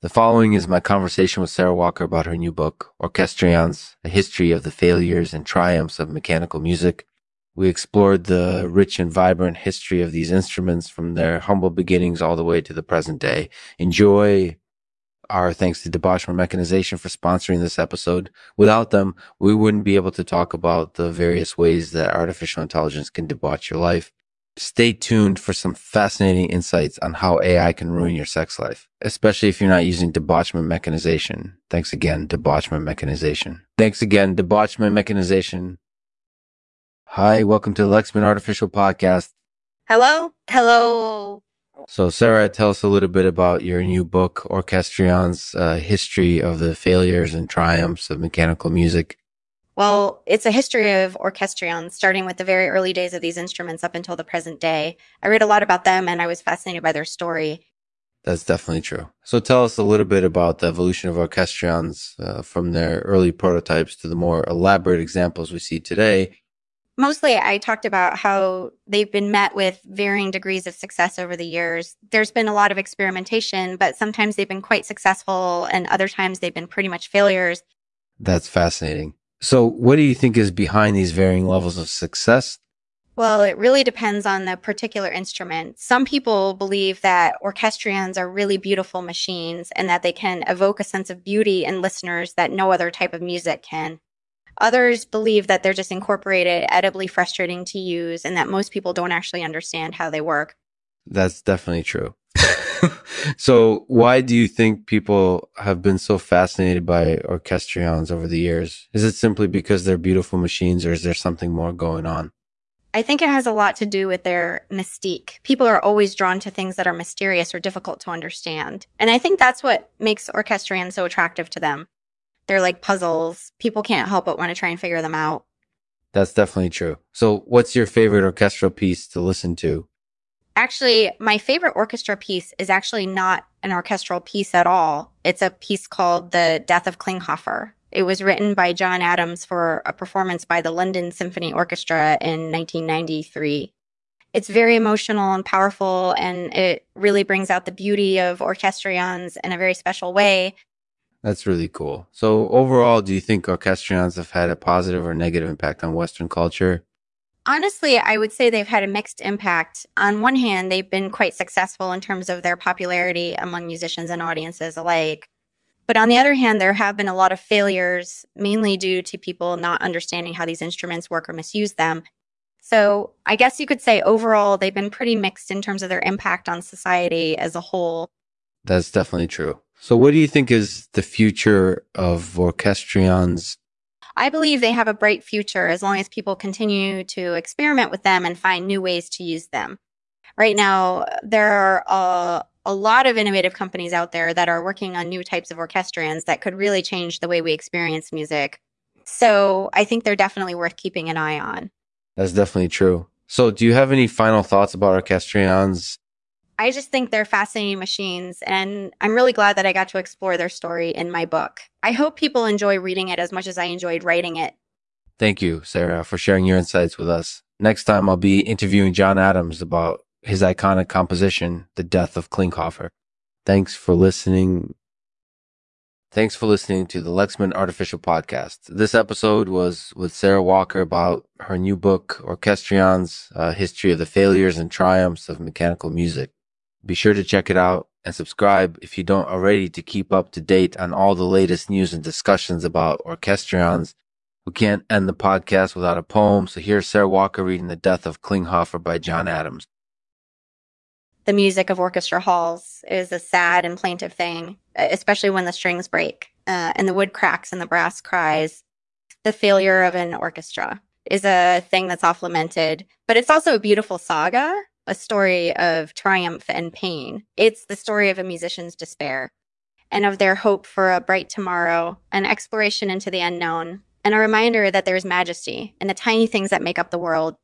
The following is my conversation with Sara Walker about her new book, Orchestrions, A History of the Failures and Triumphs of Mechanical Music. We explored the rich and vibrant history of these instruments from their humble beginnings all the way to the present day. Enjoy our thanks to Debauchement Mechanization for sponsoring this episode. Without them, we wouldn't be able to talk about the various ways that artificial intelligence can debauch your life. Stay tuned for some fascinating insights on how AI can ruin your sex life, especially if you're not using debauchement mechanization. Thanks again, debauchement mechanization. Thanks again, debauchement mechanization. Hi, welcome to the Lexman Artificial Podcast. Hello. Hello. So, Sara, tell us a little bit about your new book, Orchestrions, uh, History of the Failures and Triumphs of Mechanical Music. Well, it's a history of orchestrions, starting with the very early days of these instruments up until the present day. I read a lot about them and I was fascinated by their story. That's definitely true. So tell us a little bit about the evolution of orchestrions uh, from their early prototypes to the more elaborate examples we see today. Mostly, I talked about how they've been met with varying degrees of success over the years. There's been a lot of experimentation, but sometimes they've been quite successful, and other times they've been pretty much failures. That's fascinating. So, what do you think is behind these varying levels of success? Well, it really depends on the particular instrument. Some people believe that orchestrions are really beautiful machines and that they can evoke a sense of beauty in listeners that no other type of music can. Others believe that they're just incorporated, edibly frustrating to use, and that most people don't actually understand how they work. That's definitely true. so why do you think people have been so fascinated by orchestrions over the years? Is it simply because they're beautiful machines or is there something more going on? I think it has a lot to do with their mystique. People are always drawn to things that are mysterious or difficult to understand. And I think that's what makes orchestrions so attractive to them. They're like puzzles. People can't help but want to try and figure them out. That's definitely true. So, what's your favorite orchestral piece to listen to? Actually, my favorite orchestra piece is actually not an orchestral piece at all. It's a piece called The Death of Klinghoffer. It was written by John Adams for a performance by the London Symphony Orchestra in 1993. It's very emotional and powerful, and it really brings out the beauty of orchestrions in a very special way. That's really cool. So, overall, do you think orchestrions have had a positive or negative impact on Western culture? Honestly, I would say they've had a mixed impact. On one hand, they've been quite successful in terms of their popularity among musicians and audiences alike. But on the other hand, there have been a lot of failures, mainly due to people not understanding how these instruments work or misuse them. So I guess you could say overall, they've been pretty mixed in terms of their impact on society as a whole. That's definitely true. So, what do you think is the future of orchestrions I believe they have a bright future as long as people continue to experiment with them and find new ways to use them. Right now, there are a, a lot of innovative companies out there that are working on new types of orchestrions that could really change the way we experience music. So I think they're definitely worth keeping an eye on. That's definitely true. So, do you have any final thoughts about orchestrions I just think they're fascinating machines, and I'm really glad that I got to explore their story in my book. I hope people enjoy reading it as much as I enjoyed writing it. Thank you, Sara, for sharing your insights with us. Next time, I'll be interviewing John Adams about his iconic composition, The Death of Klinghoffer. Thanks for listening. Thanks for listening to the Lexman Artificial Podcast. This episode was with Sara Walker about her new book, Orchestrions, a history of the failures and triumphs of mechanical music. Be sure to check it out and subscribe if you don't already to keep up to date on all the latest news and discussions about orchestrions. We can't end the podcast without a poem, so here's Sara Walker reading The Death of Klinghoffer by John Adams. The music of orchestra halls is a sad and plaintive thing, especially when the strings break uh, and the wood cracks and the brass cries. The failure of an orchestra is a thing that's oft lamented, but it's also a beautiful saga a story of triumph and pain. It's the story of a musician's despair and of their hope for a bright tomorrow, an exploration into the unknown, and a reminder that there's majesty in the tiny things that make up the world